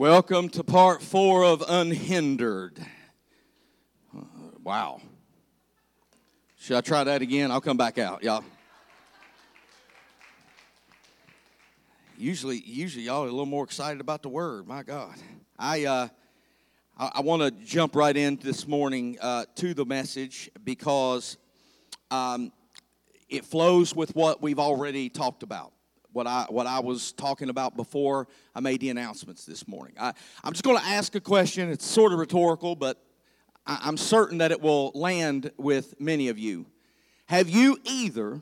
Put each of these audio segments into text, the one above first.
Welcome to part four of Unhindered. Wow. Should I try that again? I'll come back out, y'all. Usually, usually y'all are a little more excited about the word. My God, I uh, I, I want to jump right in this morning uh, to the message because um, it flows with what we've already talked about what I, what I was talking about before I made the announcements this morning. I, I'm just going to ask a question. It's sort of rhetorical, but I, I'm certain that it will land with many of you. Have you either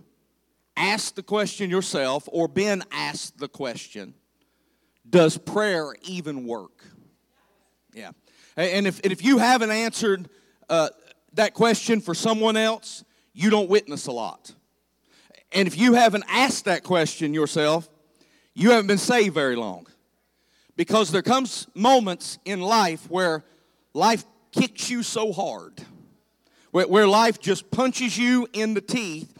asked the question yourself or been asked the question, does prayer even work? Yeah. And if, and if you haven't answered uh, that question for someone else, you don't witness a lot. And if you haven't asked that question yourself, you haven't been saved very long. Because there comes moments in life where life kicks you so hard, where, where life just punches you in the teeth,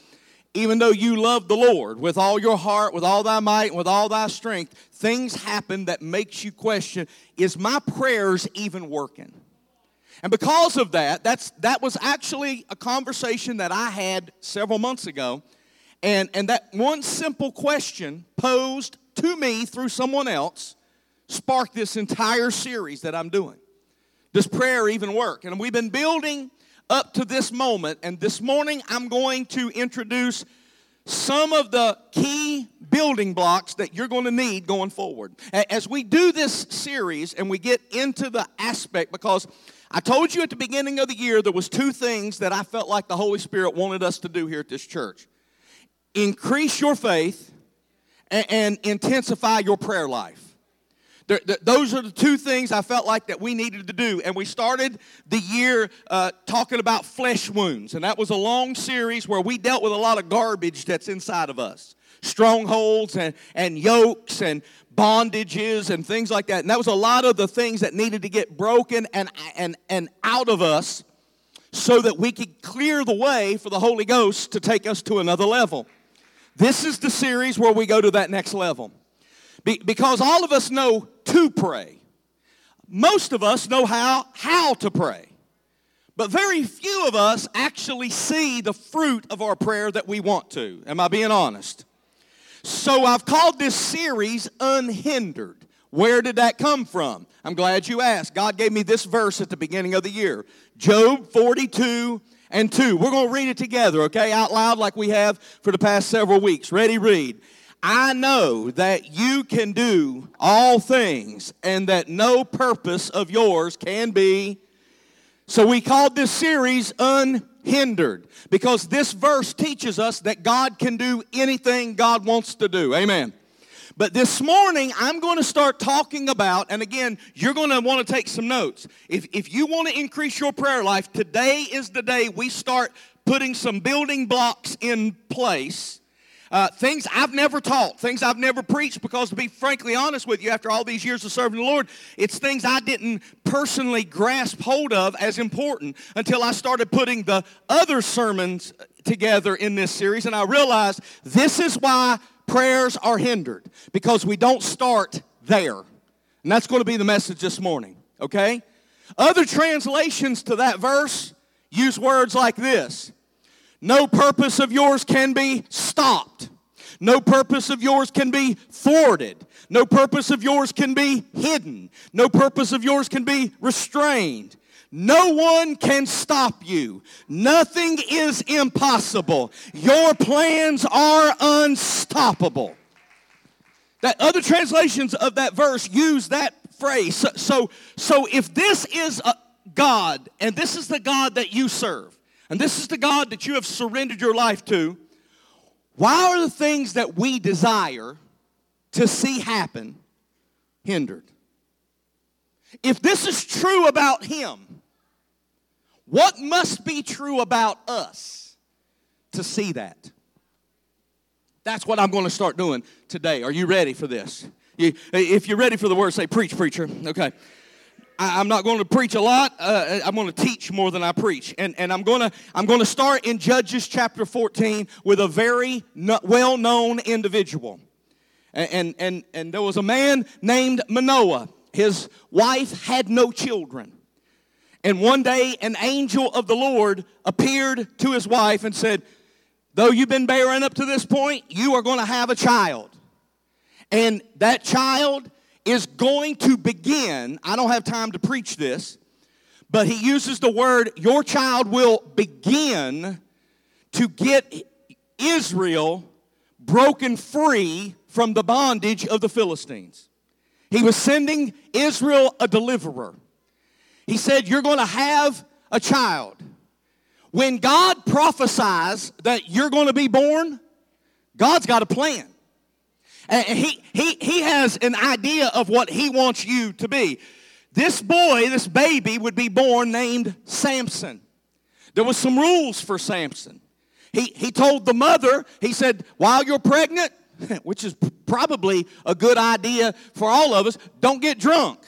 even though you love the Lord with all your heart, with all thy might, and with all thy strength, things happen that makes you question, is my prayers even working? And because of that, that's, that was actually a conversation that I had several months ago and, and that one simple question posed to me through someone else sparked this entire series that I'm doing. Does prayer even work? And we've been building up to this moment, and this morning I'm going to introduce some of the key building blocks that you're going to need going forward. As we do this series and we get into the aspect, because I told you at the beginning of the year there was two things that I felt like the Holy Spirit wanted us to do here at this church increase your faith and, and intensify your prayer life. There, those are the two things I felt like that we needed to do. And we started the year uh, talking about flesh wounds. And that was a long series where we dealt with a lot of garbage that's inside of us strongholds and, and yokes and bondages and things like that. And that was a lot of the things that needed to get broken and, and, and out of us so that we could clear the way for the Holy Ghost to take us to another level. This is the series where we go to that next level. Be- because all of us know to pray. Most of us know how, how to pray. But very few of us actually see the fruit of our prayer that we want to. Am I being honest? So I've called this series Unhindered. Where did that come from? I'm glad you asked. God gave me this verse at the beginning of the year Job 42 and 2. We're going to read it together, okay, out loud like we have for the past several weeks. Ready, read. I know that you can do all things and that no purpose of yours can be. So we called this series Unhindered because this verse teaches us that God can do anything God wants to do. Amen. But this morning, I'm going to start talking about, and again, you're going to want to take some notes. If, if you want to increase your prayer life, today is the day we start putting some building blocks in place. Uh, things I've never taught, things I've never preached, because to be frankly honest with you, after all these years of serving the Lord, it's things I didn't personally grasp hold of as important until I started putting the other sermons together in this series, and I realized this is why prayers are hindered because we don't start there. And that's going to be the message this morning, okay? Other translations to that verse use words like this No purpose of yours can be stopped. No purpose of yours can be thwarted. No purpose of yours can be hidden. No purpose of yours can be restrained. No one can stop you. Nothing is impossible. Your plans are unstoppable. That other translations of that verse use that phrase. So, so, so if this is God, and this is the God that you serve, and this is the God that you have surrendered your life to, why are the things that we desire to see happen hindered? If this is true about Him, what must be true about us to see that? That's what I'm going to start doing today. Are you ready for this? If you're ready for the word, say, Preach, preacher. Okay. I, am not going to preach a lot. Uh, I'm going to teach more than I preach. And, and I'm going to I'm going to start in Judges chapter 14 with a very no, well known individual. And, and, and, and there was a man named Manoah. his wife had no children. And one day, an angel of the Lord appeared to his wife and said, Though you've been barren up to this point, you are going to have a child. And that child is going to begin. I don't have time to preach this, but he uses the word, Your child will begin to get Israel broken free from the bondage of the Philistines. He was sending Israel a deliverer. He said, You're going to have a child. When God prophesies that you're going to be born, God's got a plan. And he, he, he has an idea of what he wants you to be. This boy, this baby, would be born named Samson. There was some rules for Samson. He, he told the mother, he said, while you're pregnant, which is probably a good idea for all of us, don't get drunk.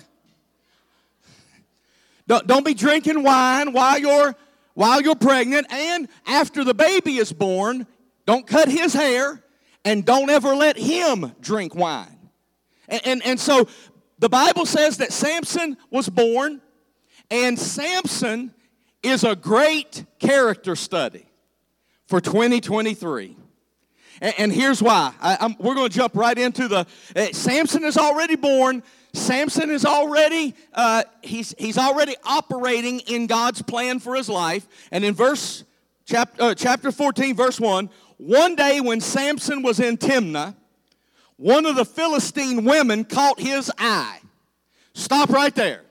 Don't, don't be drinking wine while you're while you're pregnant and after the baby is born. Don't cut his hair and don't ever let him drink wine. And, and, and so the Bible says that Samson was born, and Samson is a great character study for 2023. And, and here's why. I, we're going to jump right into the. Uh, Samson is already born. Samson is already uh, he's he's already operating in God's plan for his life. And in verse chapter uh, chapter 14, verse 1, one day when Samson was in Timnah, one of the Philistine women caught his eye. Stop right there.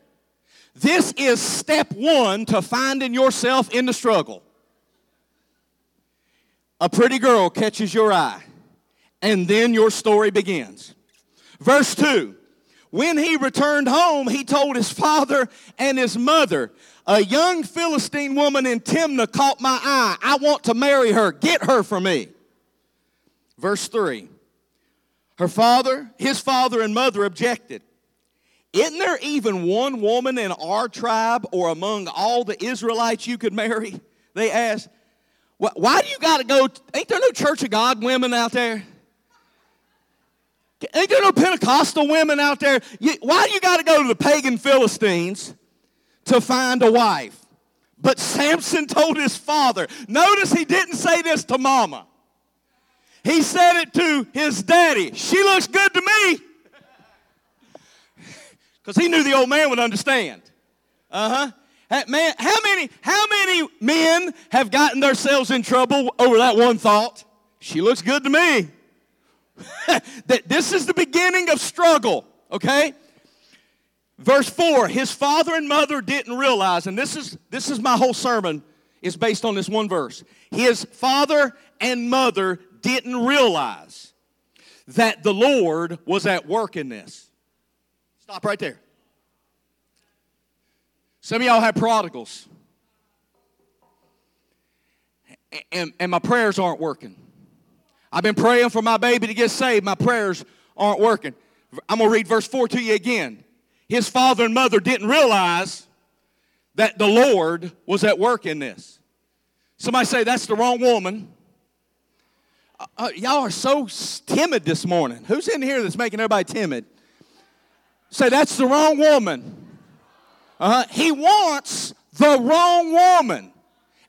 This is step one to finding yourself in the struggle. A pretty girl catches your eye, and then your story begins. Verse 2 when he returned home, he told his father and his mother, A young Philistine woman in Timnah caught my eye. I want to marry her. Get her for me. Verse 3. Her father, his father and mother objected. Isn't there even one woman in our tribe or among all the Israelites you could marry? They asked. Why do you got to go? Ain't there no Church of God women out there? Ain't there no Pentecostal women out there? You, why you got to go to the pagan Philistines to find a wife? But Samson told his father. Notice he didn't say this to mama. He said it to his daddy. She looks good to me. Because he knew the old man would understand. Uh huh. Man, how many, how many men have gotten themselves in trouble over that one thought? She looks good to me. that this is the beginning of struggle, okay? Verse 4, his father and mother didn't realize, and this is this is my whole sermon is based on this one verse. His father and mother didn't realize that the Lord was at work in this. Stop right there. Some of y'all have prodigals. And, and my prayers aren't working. I've been praying for my baby to get saved. My prayers aren't working. I'm going to read verse 4 to you again. His father and mother didn't realize that the Lord was at work in this. Somebody say, That's the wrong woman. Uh, uh, y'all are so timid this morning. Who's in here that's making everybody timid? Say, That's the wrong woman. Uh, he wants the wrong woman.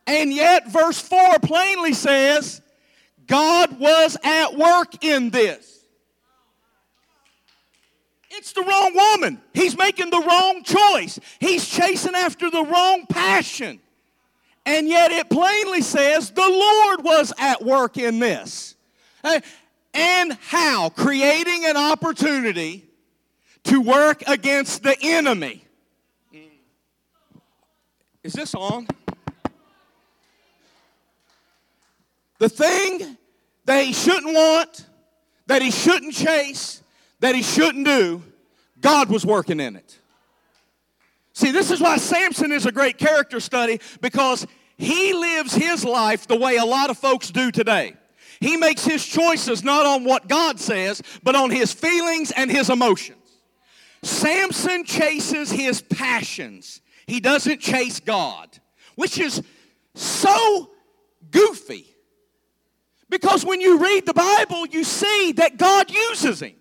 And yet, verse 4 plainly says, God was at work in this. It's the wrong woman. He's making the wrong choice. He's chasing after the wrong passion. And yet it plainly says the Lord was at work in this. And how? Creating an opportunity to work against the enemy. Is this on? The thing that he shouldn't want, that he shouldn't chase, that he shouldn't do, God was working in it. See, this is why Samson is a great character study because he lives his life the way a lot of folks do today. He makes his choices not on what God says, but on his feelings and his emotions. Samson chases his passions. He doesn't chase God, which is so goofy because when you read the Bible, you see that God uses him.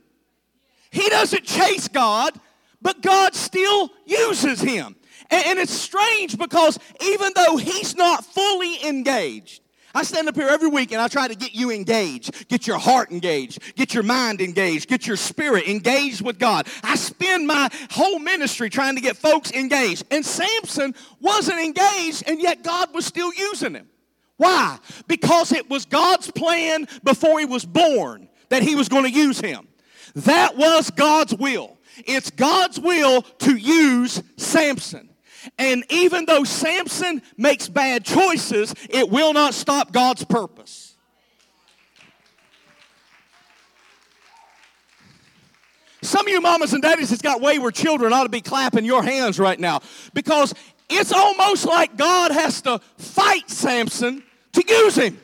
He doesn't chase God, but God still uses him. And, and it's strange because even though he's not fully engaged, I stand up here every week and I try to get you engaged, get your heart engaged, get your mind engaged, get your spirit engaged with God. I spend my whole ministry trying to get folks engaged. And Samson wasn't engaged, and yet God was still using him. Why? Because it was God's plan before he was born that he was going to use him. That was God's will. It's God's will to use Samson. And even though Samson makes bad choices, it will not stop God's purpose. Some of you mamas and daddies that's got wayward children ought to be clapping your hands right now because it's almost like God has to fight Samson to use him.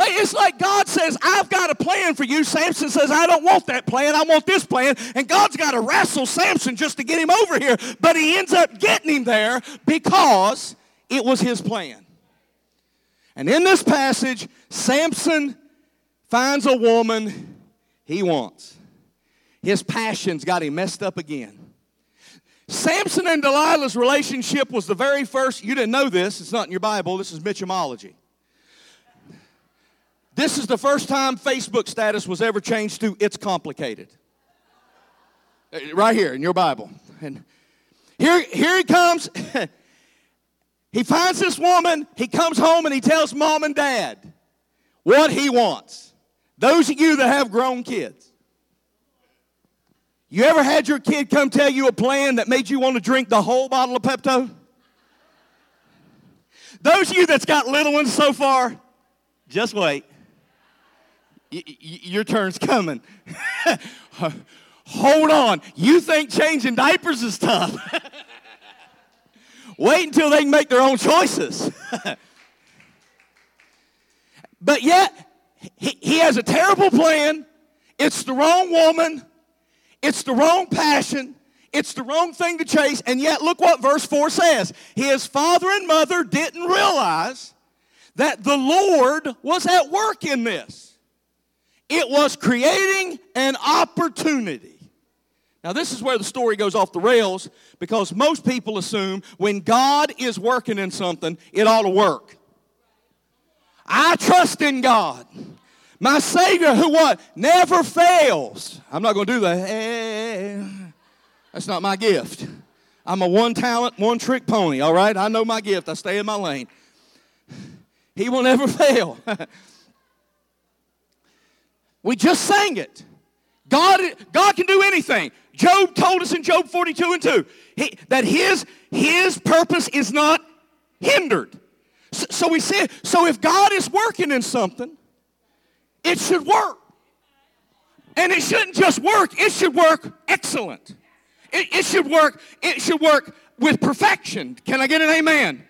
It's like God says, I've got a plan for you. Samson says, I don't want that plan. I want this plan. And God's got to wrestle Samson just to get him over here. But he ends up getting him there because it was his plan. And in this passage, Samson finds a woman he wants. His passions got him messed up again. Samson and Delilah's relationship was the very first, you didn't know this, it's not in your Bible, this is Mitchumology. This is the first time Facebook status was ever changed to it's complicated. Uh, right here in your Bible. And here, here he comes. he finds this woman. He comes home and he tells mom and dad what he wants. Those of you that have grown kids, you ever had your kid come tell you a plan that made you want to drink the whole bottle of Pepto? Those of you that's got little ones so far, just wait your turn's coming. Hold on. You think changing diapers is tough? Wait until they can make their own choices. but yet, he, he has a terrible plan. It's the wrong woman. It's the wrong passion. It's the wrong thing to chase. And yet, look what verse 4 says. His father and mother didn't realize that the Lord was at work in this. It was creating an opportunity. Now, this is where the story goes off the rails because most people assume when God is working in something, it ought to work. I trust in God. My Savior, who what? Never fails. I'm not going to do that. That's not my gift. I'm a one talent, one trick pony, all right? I know my gift. I stay in my lane. He will never fail. We just sang it. God, God can do anything. Job told us in Job 42 and 2 he, that his, his purpose is not hindered. So, so we said, so if God is working in something, it should work. And it shouldn't just work, it should work excellent. It, it should work, it should work with perfection. Can I get an amen?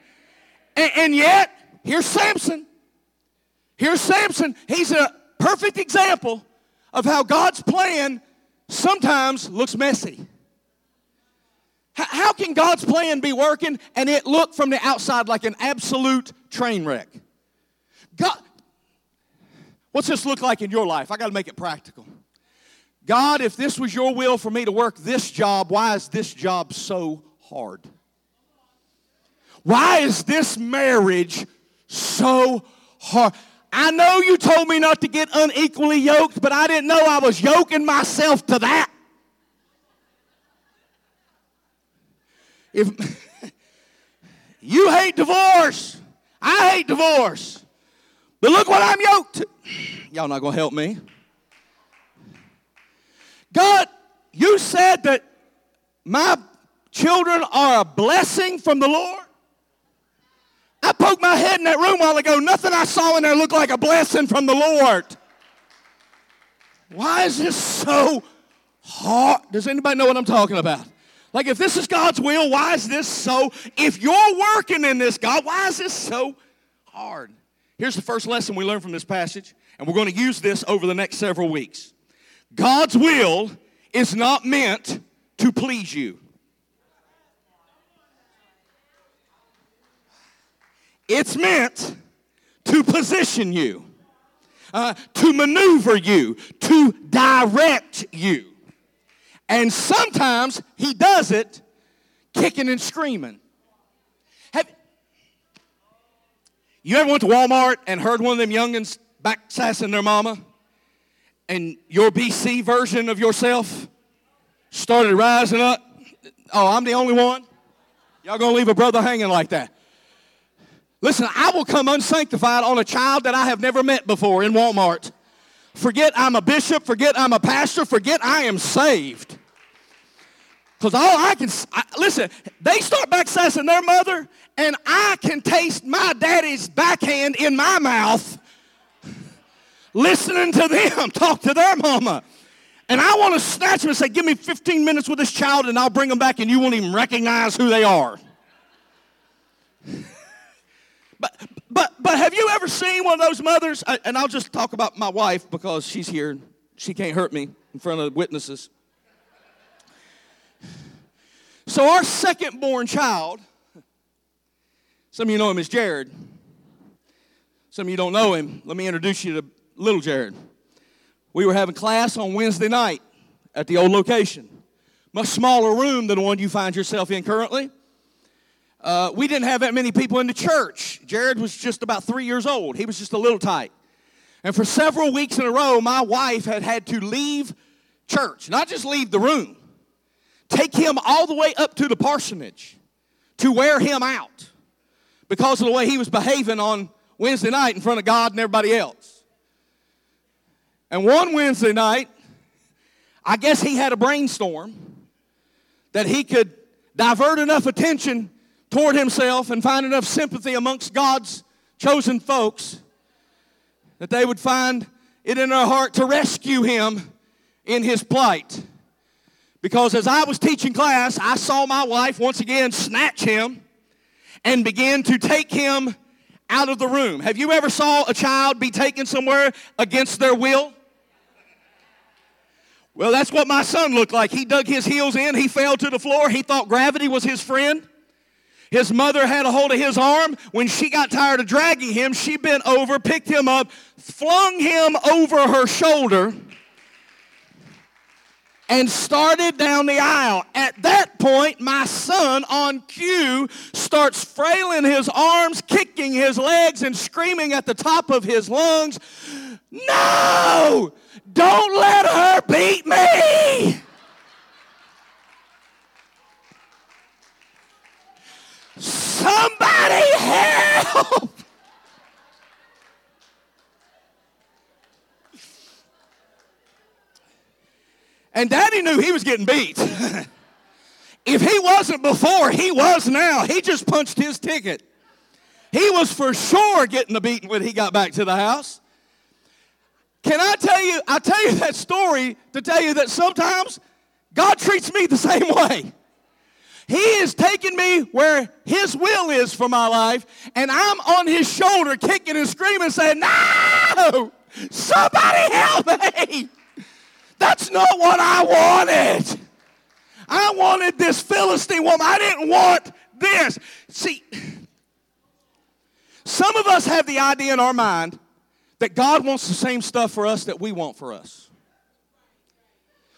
And, and yet, here's Samson. Here's Samson. He's a perfect example of how God's plan sometimes looks messy. How can God's plan be working and it look from the outside like an absolute train wreck? God, what's this look like in your life? I got to make it practical. God, if this was your will for me to work this job, why is this job so hard? Why is this marriage so hard? I know you told me not to get unequally yoked, but I didn't know I was yoking myself to that. If you hate divorce, I hate divorce. But look what I'm yoked to. Y'all not going to help me. God, you said that my children are a blessing from the Lord. I poked my head in that room while ago. Nothing I saw in there looked like a blessing from the Lord. Why is this so hard? Does anybody know what I'm talking about? Like, if this is God's will, why is this so? If you're working in this, God, why is this so hard? Here's the first lesson we learn from this passage, and we're going to use this over the next several weeks. God's will is not meant to please you. It's meant to position you, uh, to maneuver you, to direct you. And sometimes he does it kicking and screaming. Have, you ever went to Walmart and heard one of them youngins back sassing their mama? And your BC version of yourself started rising up? Oh, I'm the only one? Y'all gonna leave a brother hanging like that? Listen, I will come unsanctified on a child that I have never met before in Walmart. Forget I'm a bishop, forget I'm a pastor, forget I am saved. Because all I can, I, listen, they start back sassing their mother, and I can taste my daddy's backhand in my mouth listening to them talk to their mama. And I want to snatch them and say, Give me 15 minutes with this child, and I'll bring them back, and you won't even recognize who they are. But, but, but have you ever seen one of those mothers? And I'll just talk about my wife because she's here. She can't hurt me in front of witnesses. So, our second born child, some of you know him as Jared. Some of you don't know him. Let me introduce you to little Jared. We were having class on Wednesday night at the old location. Much smaller room than the one you find yourself in currently. Uh, we didn't have that many people in the church. Jared was just about three years old. He was just a little tight. And for several weeks in a row, my wife had had to leave church, not just leave the room, take him all the way up to the parsonage to wear him out because of the way he was behaving on Wednesday night in front of God and everybody else. And one Wednesday night, I guess he had a brainstorm that he could divert enough attention toward himself and find enough sympathy amongst God's chosen folks that they would find it in their heart to rescue him in his plight. Because as I was teaching class, I saw my wife once again snatch him and begin to take him out of the room. Have you ever saw a child be taken somewhere against their will? Well, that's what my son looked like. He dug his heels in, he fell to the floor, he thought gravity was his friend. His mother had a hold of his arm. When she got tired of dragging him, she bent over, picked him up, flung him over her shoulder, and started down the aisle. At that point, my son, on cue, starts frailing his arms, kicking his legs, and screaming at the top of his lungs, No! Don't let her beat me! Somebody help! And daddy knew he was getting beat. if he wasn't before, he was now. He just punched his ticket. He was for sure getting the beating when he got back to the house. Can I tell you, I tell you that story to tell you that sometimes God treats me the same way. He is taking me where His will is for my life, and I'm on His shoulder kicking and screaming, saying, No! Somebody help me! That's not what I wanted. I wanted this Philistine woman. I didn't want this. See, some of us have the idea in our mind that God wants the same stuff for us that we want for us.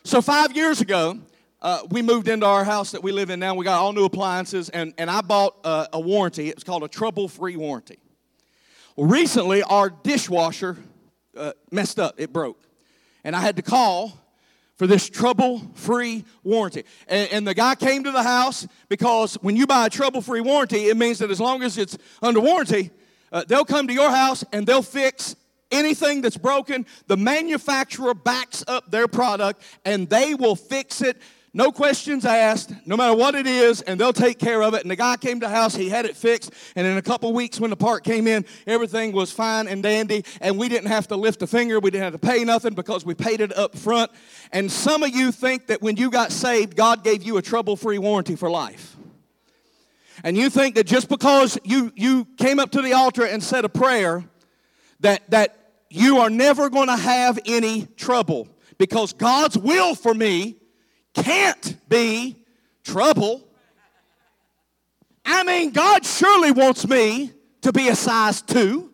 So, five years ago, uh, we moved into our house that we live in now. We got all new appliances, and, and I bought uh, a warranty. It's called a trouble free warranty. Well, recently, our dishwasher uh, messed up, it broke. And I had to call for this trouble free warranty. And, and, the guy came to the house because when you buy a trouble free warranty, it means that as long as it's under warranty, uh, they'll come to your house and they'll fix anything that's broken. The manufacturer backs up their product and they will fix it no questions asked, no matter what it is, and they'll take care of it. And the guy came to the house, he had it fixed, and in a couple weeks when the part came in, everything was fine and dandy, and we didn't have to lift a finger, we didn't have to pay nothing because we paid it up front. And some of you think that when you got saved, God gave you a trouble-free warranty for life. And you think that just because you, you came up to the altar and said a prayer, that, that you are never going to have any trouble. Because God's will for me can't be trouble. I mean, God surely wants me to be a size two.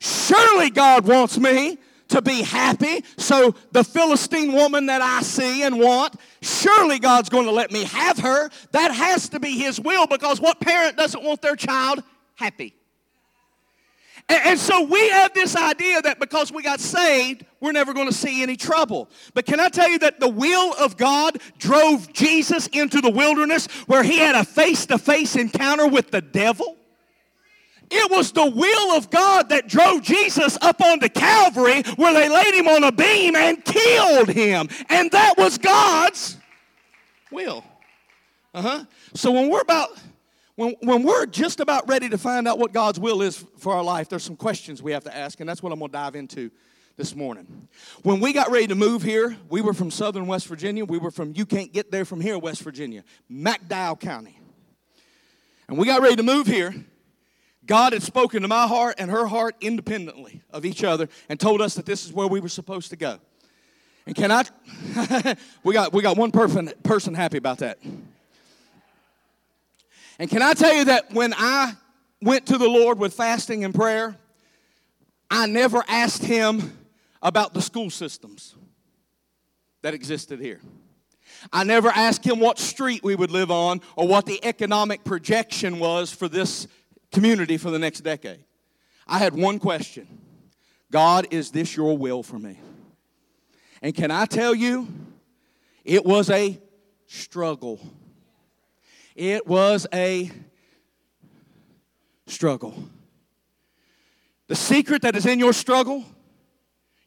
Surely God wants me to be happy. So, the Philistine woman that I see and want, surely God's going to let me have her. That has to be His will because what parent doesn't want their child happy? And, and so we have this idea that because we got saved, we're never going to see any trouble. But can I tell you that the will of God drove Jesus into the wilderness where he had a face to face encounter with the devil? It was the will of God that drove Jesus up onto Calvary where they laid him on a beam and killed him. And that was God's will. Uh huh. So when we're about when, when we're just about ready to find out what God's will is for our life, there's some questions we have to ask, and that's what I'm going to dive into this morning. When we got ready to move here, we were from southern West Virginia. We were from, you can't get there from here, West Virginia, McDowell County. And we got ready to move here. God had spoken to my heart and her heart independently of each other and told us that this is where we were supposed to go. And can I, we got, we got one person, person happy about that. And can I tell you that when I went to the Lord with fasting and prayer, I never asked Him about the school systems that existed here. I never asked Him what street we would live on or what the economic projection was for this community for the next decade. I had one question God, is this your will for me? And can I tell you, it was a struggle. It was a struggle. The secret that is in your struggle,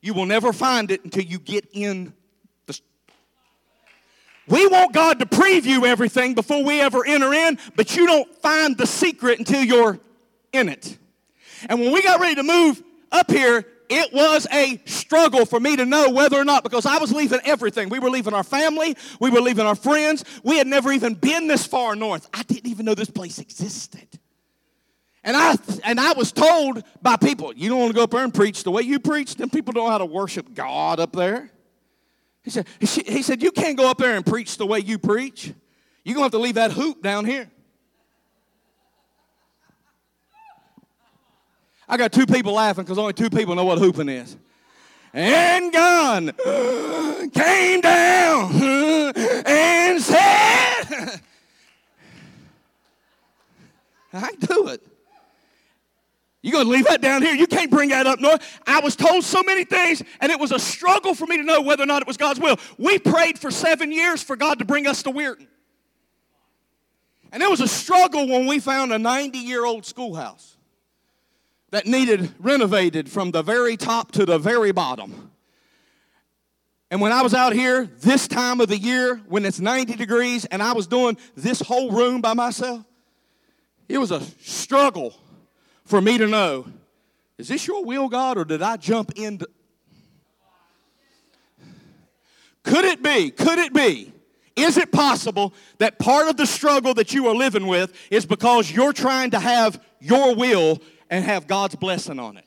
you will never find it until you get in the. We want God to preview everything before we ever enter in, but you don't find the secret until you're in it. And when we got ready to move up here, it was a struggle for me to know whether or not, because I was leaving everything. We were leaving our family, we were leaving our friends. We had never even been this far north. I didn't even know this place existed. And I, and I was told by people, you don't want to go up there and preach the way you preach. Then people don't know how to worship God up there. He said, he said, you can't go up there and preach the way you preach. You're going to have to leave that hoop down here. I got two people laughing because only two people know what hooping is. And gone, came down, and said, I do it. You're going to leave that down here? You can't bring that up north. I was told so many things, and it was a struggle for me to know whether or not it was God's will. We prayed for seven years for God to bring us to Weirton. And it was a struggle when we found a 90 year old schoolhouse that needed renovated from the very top to the very bottom. And when I was out here this time of the year, when it's 90 degrees, and I was doing this whole room by myself, it was a struggle for me to know is this your will, God, or did I jump into. Could it be, could it be, is it possible that part of the struggle that you are living with is because you're trying to have your will and have God's blessing on it?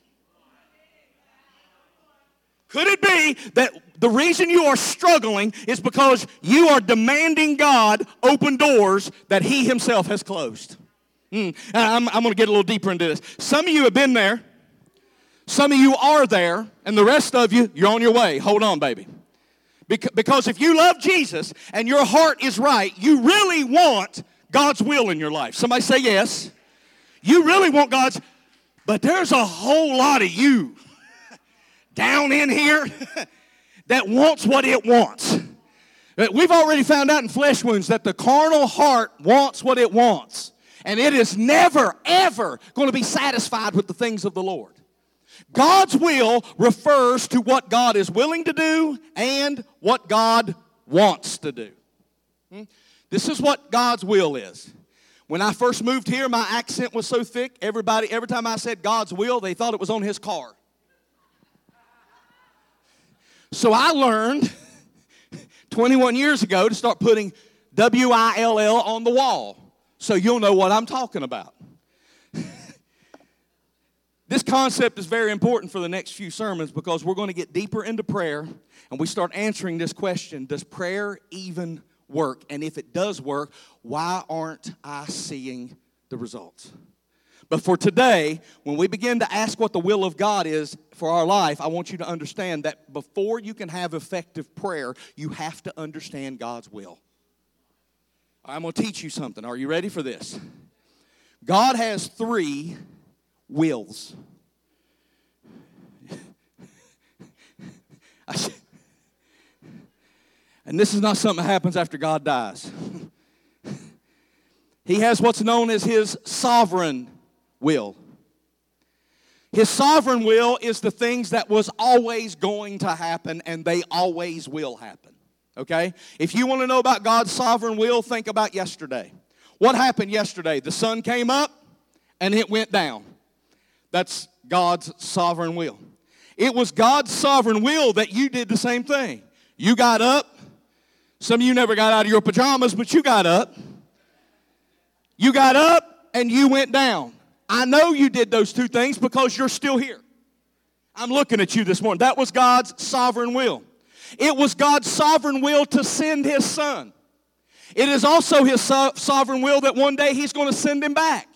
Could it be that the reason you are struggling is because you are demanding God open doors that He Himself has closed? Mm, I'm, I'm going to get a little deeper into this. Some of you have been there, some of you are there, and the rest of you, you're on your way. Hold on, baby. Because if you love Jesus and your heart is right, you really want God's will in your life. Somebody say yes. You really want God's but there's a whole lot of you down in here that wants what it wants. We've already found out in flesh wounds that the carnal heart wants what it wants. And it is never, ever going to be satisfied with the things of the Lord. God's will refers to what God is willing to do and what God wants to do. Hmm? This is what God's will is. When I first moved here, my accent was so thick, everybody, every time I said God's will, they thought it was on his car. So I learned 21 years ago to start putting W I L L on the wall so you'll know what I'm talking about. this concept is very important for the next few sermons because we're going to get deeper into prayer and we start answering this question Does prayer even work? And if it does work, why aren't I seeing the results? But for today, when we begin to ask what the will of God is for our life, I want you to understand that before you can have effective prayer, you have to understand God's will. I'm going to teach you something. Are you ready for this? God has three wills. and this is not something that happens after God dies. he has what's known as his sovereign will. His sovereign will is the things that was always going to happen and they always will happen. Okay? If you want to know about God's sovereign will, think about yesterday. What happened yesterday? The sun came up and it went down. That's God's sovereign will. It was God's sovereign will that you did the same thing. You got up. Some of you never got out of your pajamas, but you got up. You got up and you went down. I know you did those two things because you're still here. I'm looking at you this morning. That was God's sovereign will. It was God's sovereign will to send his son. It is also his so- sovereign will that one day he's going to send him back.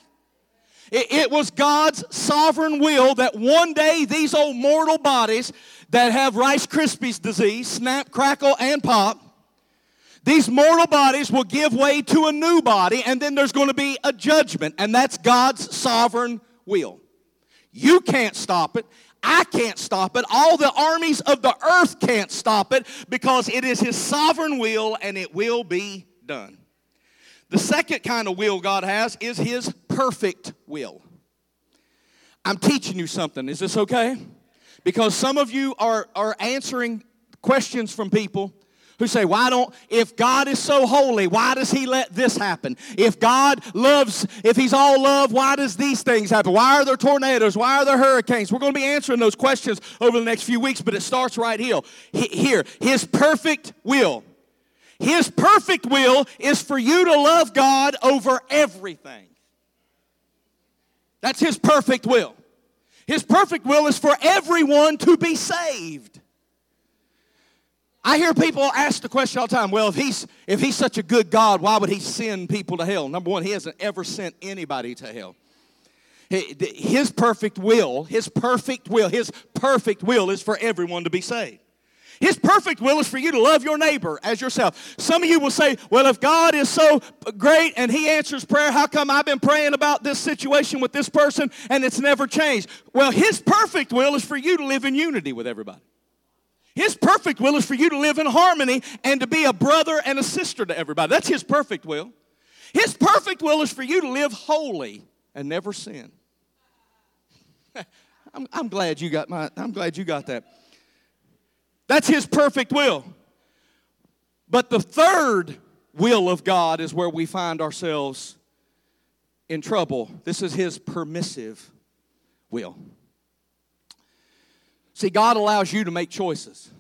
It, it was God's sovereign will that one day these old mortal bodies that have Rice Krispies disease, snap, crackle, and pop, these mortal bodies will give way to a new body, and then there's going to be a judgment, and that's God's sovereign will. You can't stop it. I can't stop it. All the armies of the earth can't stop it because it is His sovereign will and it will be done. The second kind of will God has is His perfect will. I'm teaching you something. Is this okay? Because some of you are, are answering questions from people who say, Why don't, if God is so holy, why does He let this happen? If God loves, if He's all love, why does these things happen? Why are there tornadoes? Why are there hurricanes? We're going to be answering those questions over the next few weeks, but it starts right here. Here, His perfect will. His perfect will is for you to love God over everything. That's His perfect will. His perfect will is for everyone to be saved. I hear people ask the question all the time, well, if he's, if he's such a good God, why would he send people to hell? Number one, he hasn't ever sent anybody to hell. His perfect will, his perfect will, his perfect will is for everyone to be saved. His perfect will is for you to love your neighbor as yourself. Some of you will say, Well, if God is so great and He answers prayer, how come I've been praying about this situation with this person and it's never changed? Well, His perfect will is for you to live in unity with everybody. His perfect will is for you to live in harmony and to be a brother and a sister to everybody. That's His perfect will. His perfect will is for you to live holy and never sin. I'm, I'm glad you got my, I'm glad you got that. That's His perfect will. But the third will of God is where we find ourselves in trouble. This is His permissive will. See, God allows you to make choices.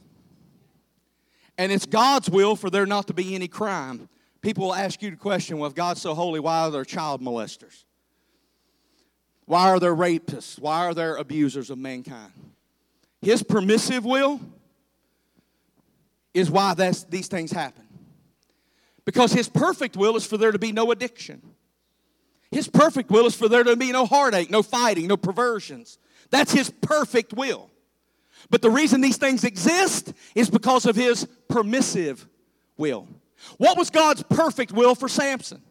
And it's God's will for there not to be any crime. People will ask you the question well, if God's so holy, why are there child molesters? Why are there rapists? Why are there abusers of mankind? His permissive will is why that's, these things happen. Because His perfect will is for there to be no addiction. His perfect will is for there to be no heartache, no fighting, no perversions. That's His perfect will. But the reason these things exist is because of his permissive will. What was God's perfect will for Samson?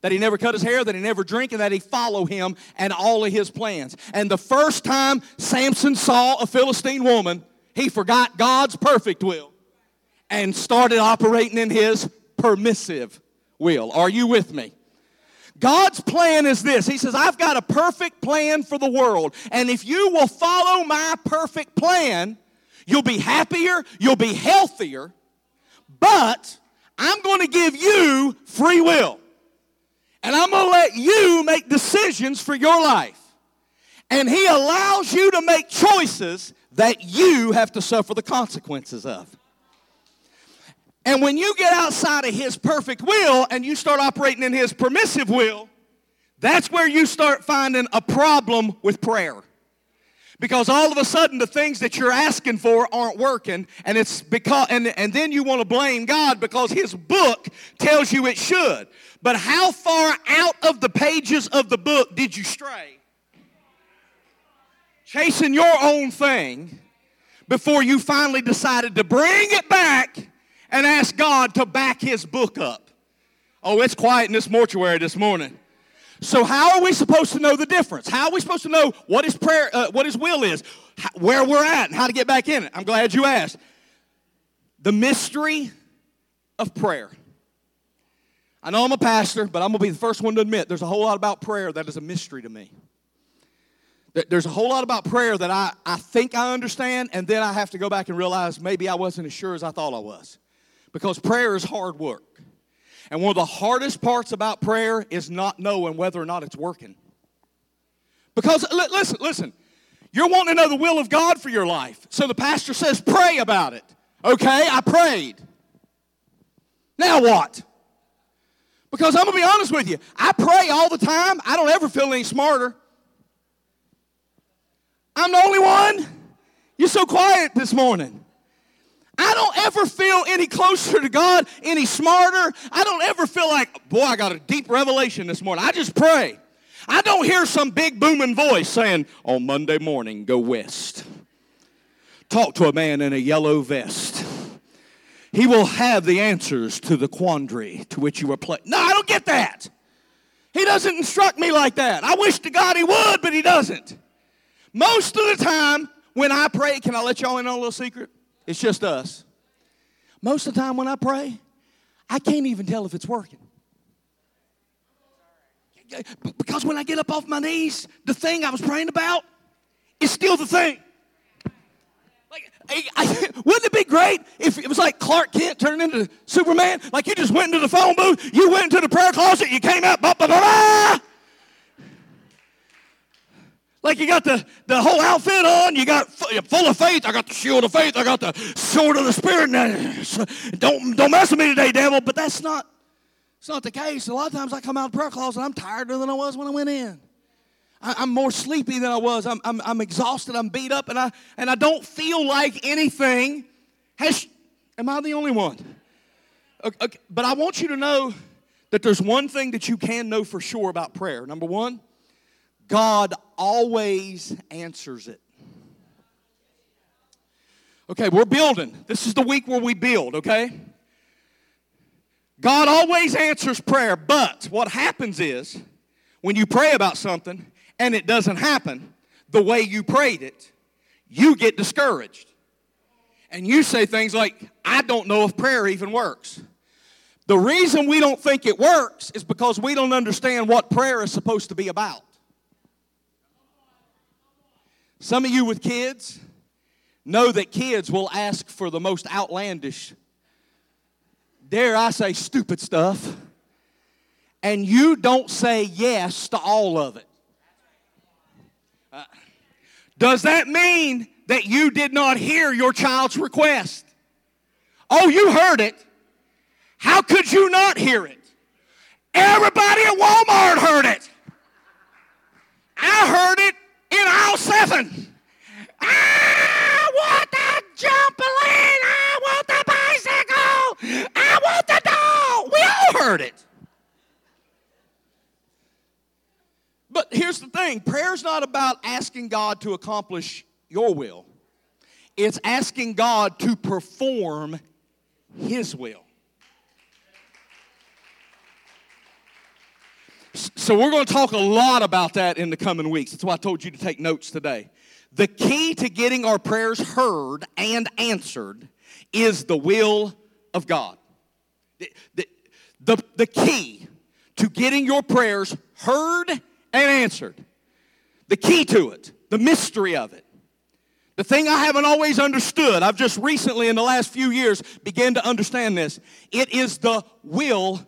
That he never cut his hair, that he never drink, and that he follow him and all of his plans. And the first time Samson saw a Philistine woman, he forgot God's perfect will and started operating in his permissive will. Are you with me? God's plan is this He says, I've got a perfect plan for the world. And if you will follow my perfect plan, you'll be happier, you'll be healthier, but I'm going to give you free will. And I'm going to let you make decisions for your life. And He allows you to make choices that you have to suffer the consequences of. And when you get outside of His perfect will and you start operating in His permissive will, that's where you start finding a problem with prayer. Because all of a sudden the things that you're asking for aren't working, and it's because and, and then you want to blame God because his book tells you it should. But how far out of the pages of the book did you stray? Chasing your own thing before you finally decided to bring it back and ask God to back his book up. Oh, it's quiet in this mortuary this morning. So how are we supposed to know the difference? How are we supposed to know what his prayer, uh, what his will is, how, where we're at, and how to get back in it? I'm glad you asked. The mystery of prayer. I know I'm a pastor, but I'm going to be the first one to admit there's a whole lot about prayer that is a mystery to me. There's a whole lot about prayer that I, I think I understand, and then I have to go back and realize maybe I wasn't as sure as I thought I was. Because prayer is hard work. And one of the hardest parts about prayer is not knowing whether or not it's working. Because, listen, listen, you're wanting to know the will of God for your life. So the pastor says, pray about it. Okay, I prayed. Now what? Because I'm going to be honest with you, I pray all the time. I don't ever feel any smarter. I'm the only one? You're so quiet this morning. I don't ever feel any closer to God, any smarter. I don't ever feel like, boy, I got a deep revelation this morning. I just pray. I don't hear some big booming voice saying, on Monday morning, go west. Talk to a man in a yellow vest. He will have the answers to the quandary to which you were playing. No, I don't get that. He doesn't instruct me like that. I wish to God he would, but he doesn't. Most of the time, when I pray, can I let y'all in on a little secret? It's just us. Most of the time when I pray, I can't even tell if it's working. Because when I get up off my knees, the thing I was praying about is still the thing. Like, I, I, wouldn't it be great if it was like Clark Kent turning into Superman? Like you just went into the phone booth, you went into the prayer closet, you came out, blah, blah, blah, blah. Like you got the, the whole outfit on, you got full of faith. I got the shield of faith. I got the sword of the spirit. Don't don't mess with me today, devil. But that's not it's not the case. A lot of times I come out of prayer closet, I'm tired than I was when I went in. I, am more sleepy than I was. I'm, I'm, I'm exhausted. I'm beat up, and I and I don't feel like anything. Has am I the only one? Okay, but I want you to know that there's one thing that you can know for sure about prayer. Number one God always answers it. Okay, we're building. This is the week where we build, okay? God always answers prayer, but what happens is when you pray about something and it doesn't happen the way you prayed it, you get discouraged. And you say things like, I don't know if prayer even works. The reason we don't think it works is because we don't understand what prayer is supposed to be about. Some of you with kids know that kids will ask for the most outlandish, dare I say, stupid stuff, and you don't say yes to all of it. Uh, does that mean that you did not hear your child's request? Oh, you heard it. How could you not hear it? Everybody at Walmart heard it. I heard it in aisle seven. I want the trampoline. I want the bicycle. I want the doll. We all heard it. But here's the thing prayer is not about asking God to accomplish your will, it's asking God to perform His will. So, we're going to talk a lot about that in the coming weeks. That's why I told you to take notes today. The key to getting our prayers heard and answered is the will of God. The, the, the, key to getting your prayers heard and answered, the key to it, the mystery of it, the thing I haven't always understood, I've just recently in the last few years began to understand this. It is the will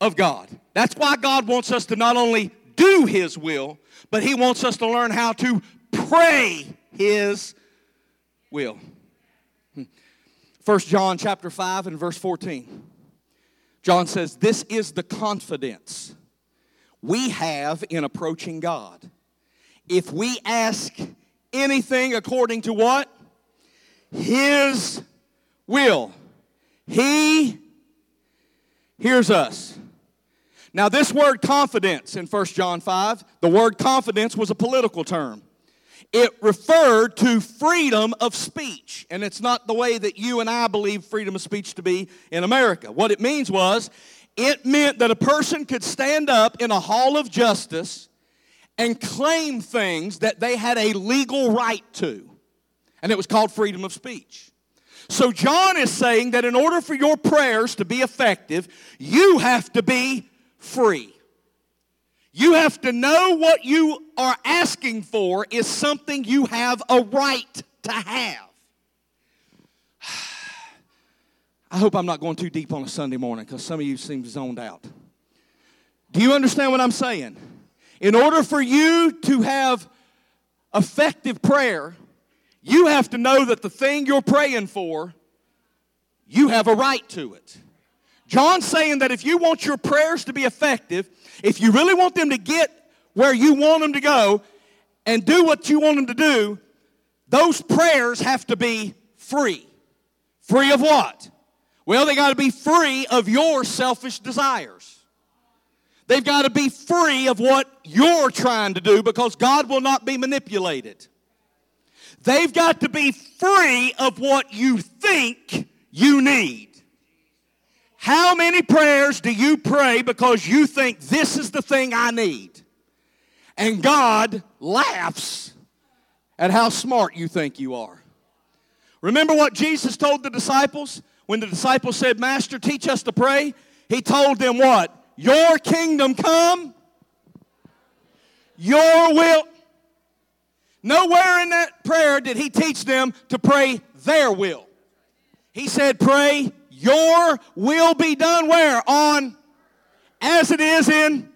of God. That's why God wants us to not only do His will, but He wants us to learn how to pray His will. Hmm. First John chapter 5 and verse 14. John says, This is the confidence we have in approaching God. If we ask anything according to what? His will. He hears us. Now, this word confidence in 1 John 5, the word confidence was a political term. It referred to freedom of speech, and it's not the way that you and I believe freedom of speech to be in America. What it means was, it meant that a person could stand up in a hall of justice and claim things that they had a legal right to. And it was called freedom of speech. So, John is saying that in order for your prayers to be effective, you have to be free. You have to know what you are asking for is something you have a right to have. I hope I'm not going too deep on a Sunday morning because some of you seem zoned out. Do you understand what I'm saying? In order for you to have effective prayer, you have to know that the thing you're praying for, you have a right to it. John's saying that if you want your prayers to be effective, if you really want them to get where you want them to go and do what you want them to do, those prayers have to be free. Free of what? Well, they got to be free of your selfish desires. They've got to be free of what you're trying to do because God will not be manipulated. They've got to be free of what you think you need. How many prayers do you pray because you think this is the thing I need? And God laughs at how smart you think you are. Remember what Jesus told the disciples when the disciples said, Master, teach us to pray? He told them what? Your kingdom come, your will. Nowhere in that prayer did he teach them to pray their will. He said, Pray your will be done where? On as it is in.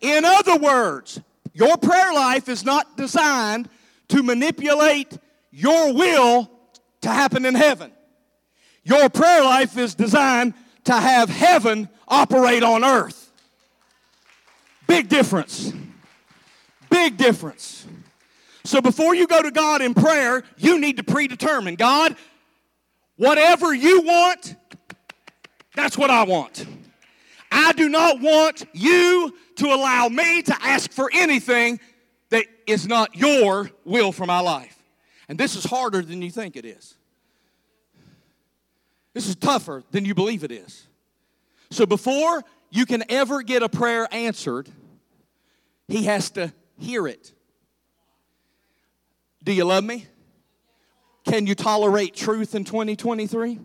In other words, your prayer life is not designed to manipulate your will to happen in heaven. Your prayer life is designed to have heaven operate on earth. Big difference. Big difference. So before you go to God in prayer, you need to predetermine God, whatever you want, that's what I want. I do not want you to allow me to ask for anything that is not your will for my life. And this is harder than you think it is. This is tougher than you believe it is. So before you can ever get a prayer answered, he has to hear it. Do you love me? Can you tolerate truth in 2023?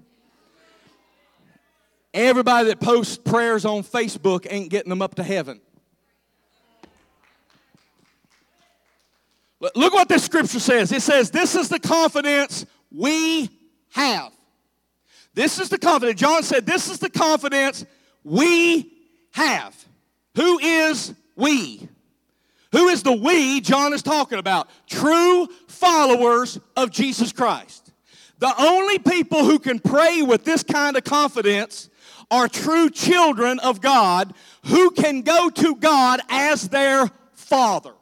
Everybody that posts prayers on Facebook ain't getting them up to heaven. Look what this scripture says. It says, This is the confidence we have. This is the confidence. John said, This is the confidence we have. Who is we? Who is the we John is talking about? True followers of Jesus Christ. The only people who can pray with this kind of confidence are true children of God who can go to God as their Father.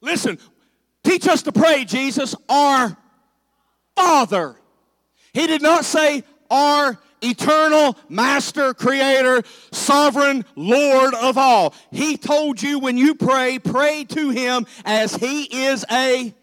Listen, teach us to pray, Jesus, our Father. He did not say our eternal master, creator, sovereign Lord of all. He told you when you pray, pray to him as he is a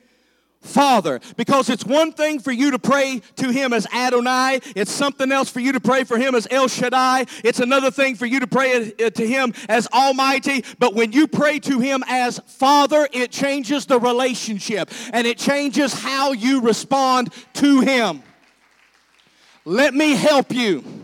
Father. Because it's one thing for you to pray to Him as Adonai, it's something else for you to pray for Him as El Shaddai, it's another thing for you to pray uh, to Him as Almighty. But when you pray to Him as Father, it changes the relationship and it changes how you respond to Him. Let me help you.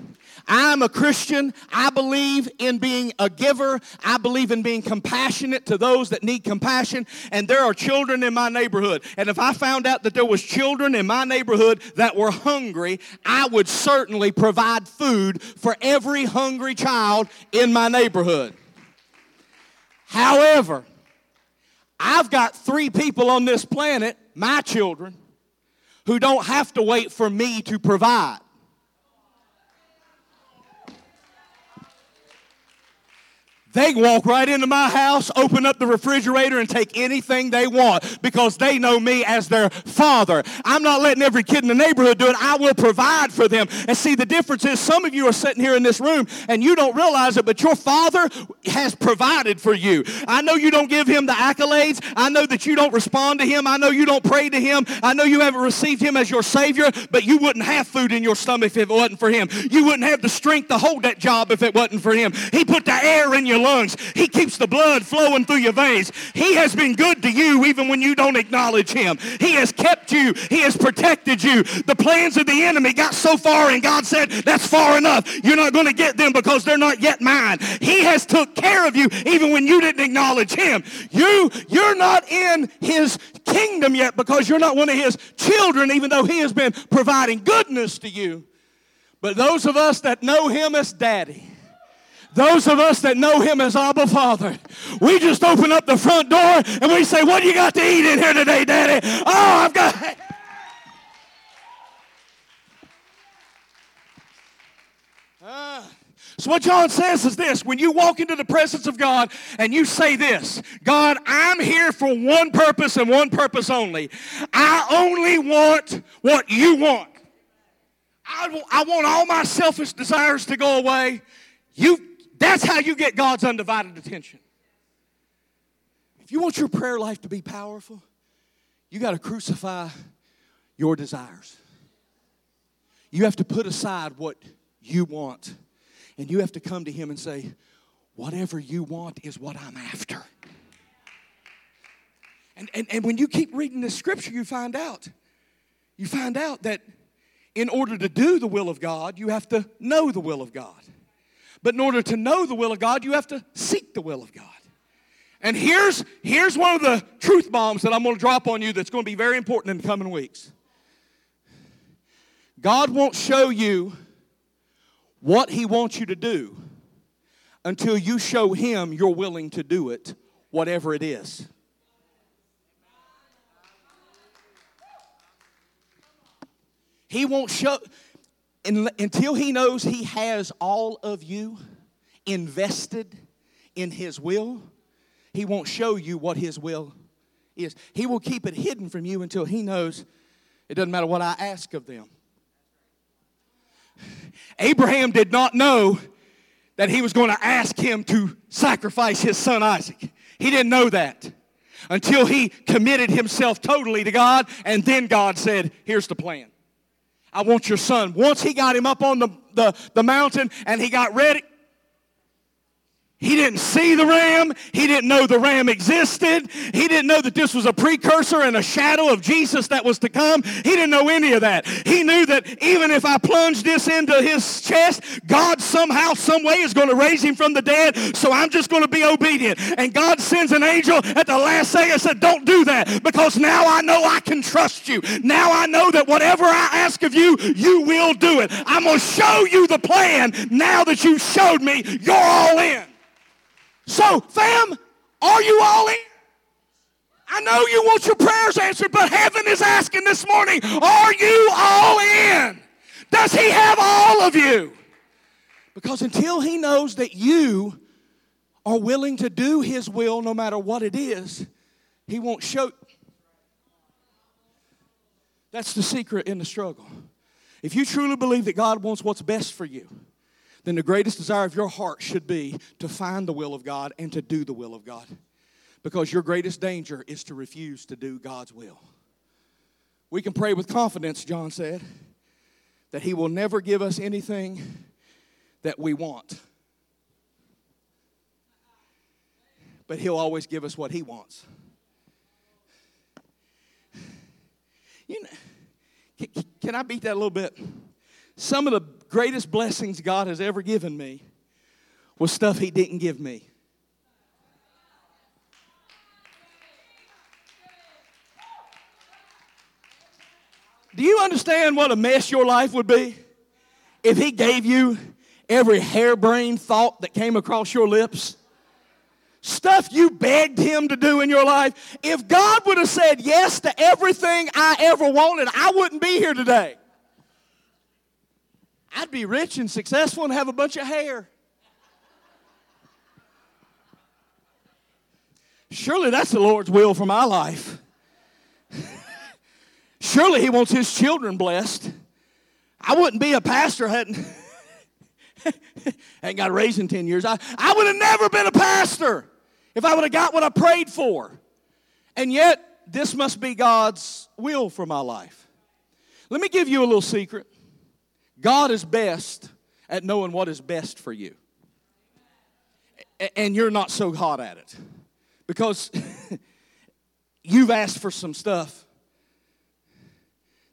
I'm a Christian. I believe in being a giver. I believe in being compassionate to those that need compassion. And there are children in my neighborhood. And if I found out that there was children in my neighborhood that were hungry, I would certainly provide food for every hungry child in my neighborhood. However, I've got three people on this planet, my children, who don't have to wait for me to provide. They walk right into my house, open up the refrigerator, and take anything they want because they know me as their father. I'm not letting every kid in the neighborhood do it. I will provide for them. And see, the difference is some of you are sitting here in this room and you don't realize it, but your father has provided for you. I know you don't give him the accolades. I know that you don't respond to him. I know you don't pray to him. I know you haven't received him as your Savior, but you wouldn't have food in your stomach if it wasn't for him. You wouldn't have the strength to hold that job if it wasn't for him. He put the air in your lungs. He keeps the blood flowing through your veins. He has been good to you even when you don't acknowledge him. He has kept you. He has protected you. The plans of the enemy got so far and God said, that's far enough. You're not going to get them because they're not yet mine. He has took care of you even when you didn't acknowledge him. You, you're not in his kingdom yet because you're not one of his children even though he has been providing goodness to you. But those of us that know him as daddy, those of us that know him as Abba Father, we just open up the front door and we say, What do you got to eat in here today, Daddy? Oh, I've got. Uh, so, what John says is this when you walk into the presence of God and you say this God, I'm here for one purpose and one purpose only. I only want what you want. I, I want all my selfish desires to go away. You that's how you get God's undivided attention. If you want your prayer life to be powerful, you got to crucify your desires. You have to put aside what you want, and you have to come to Him and say, Whatever you want is what I'm after. And, and, and when you keep reading the scripture, you find out. You find out that in order to do the will of God, you have to know the will of God. But in order to know the will of God, you have to seek the will of God. And here's, here's one of the truth bombs that I'm going to drop on you that's going to be very important in the coming weeks. God won't show you what He wants you to do until you show Him you're willing to do it, whatever it is. He won't show, until he knows he has all of you invested in his will, he won't show you what his will is. He will keep it hidden from you until he knows it doesn't matter what I ask of them. Abraham did not know that he was going to ask him to sacrifice his son Isaac. He didn't know that until he committed himself totally to God, and then God said, Here's the plan. I want your son. Once he got him up on the, the, the mountain and he got ready, he didn't see the ram. He didn't know the ram existed. He didn't know that this was a precursor and a shadow of Jesus that was to come. He didn't know any of that. He knew that even if I plunge this into his chest, God somehow, some way is going to raise him from the dead. So I'm just going to be obedient. And God sends an angel at the last second and said, Don't do that because now I know I can trust you. Now I know that whatever I ask of you, you will do it. I'm going to show you the plan now that you showed me you're all in. So, fam, are you all in? I know you want your prayers answered, but heaven is asking this morning, are you all in? Does he have all of you? Because until he knows that you are willing to do his will no matter what it is, he won't show. That's the secret in the struggle. If you truly believe that God wants what's best for you, then the greatest desire of your heart should be to find the will of God and to do the will of God. Because your greatest danger is to refuse to do God's will. We can pray with confidence, John said, that He will never give us anything that we want. But He'll always give us what He wants. You know, can I beat that a little bit? Some of the greatest blessings God has ever given me was stuff He didn't give me. Do you understand what a mess your life would be if He gave you every harebrained thought that came across your lips? Stuff you begged Him to do in your life. If God would have said yes to everything I ever wanted, I wouldn't be here today. I'd be rich and successful and have a bunch of hair. Surely that's the Lord's will for my life. Surely He wants His children blessed. I wouldn't be a pastor hadn't ain't got raised in 10 years. I, I would have never been a pastor if I would have got what I prayed for. And yet, this must be God's will for my life. Let me give you a little secret. God is best at knowing what is best for you. And you're not so hot at it because you've asked for some stuff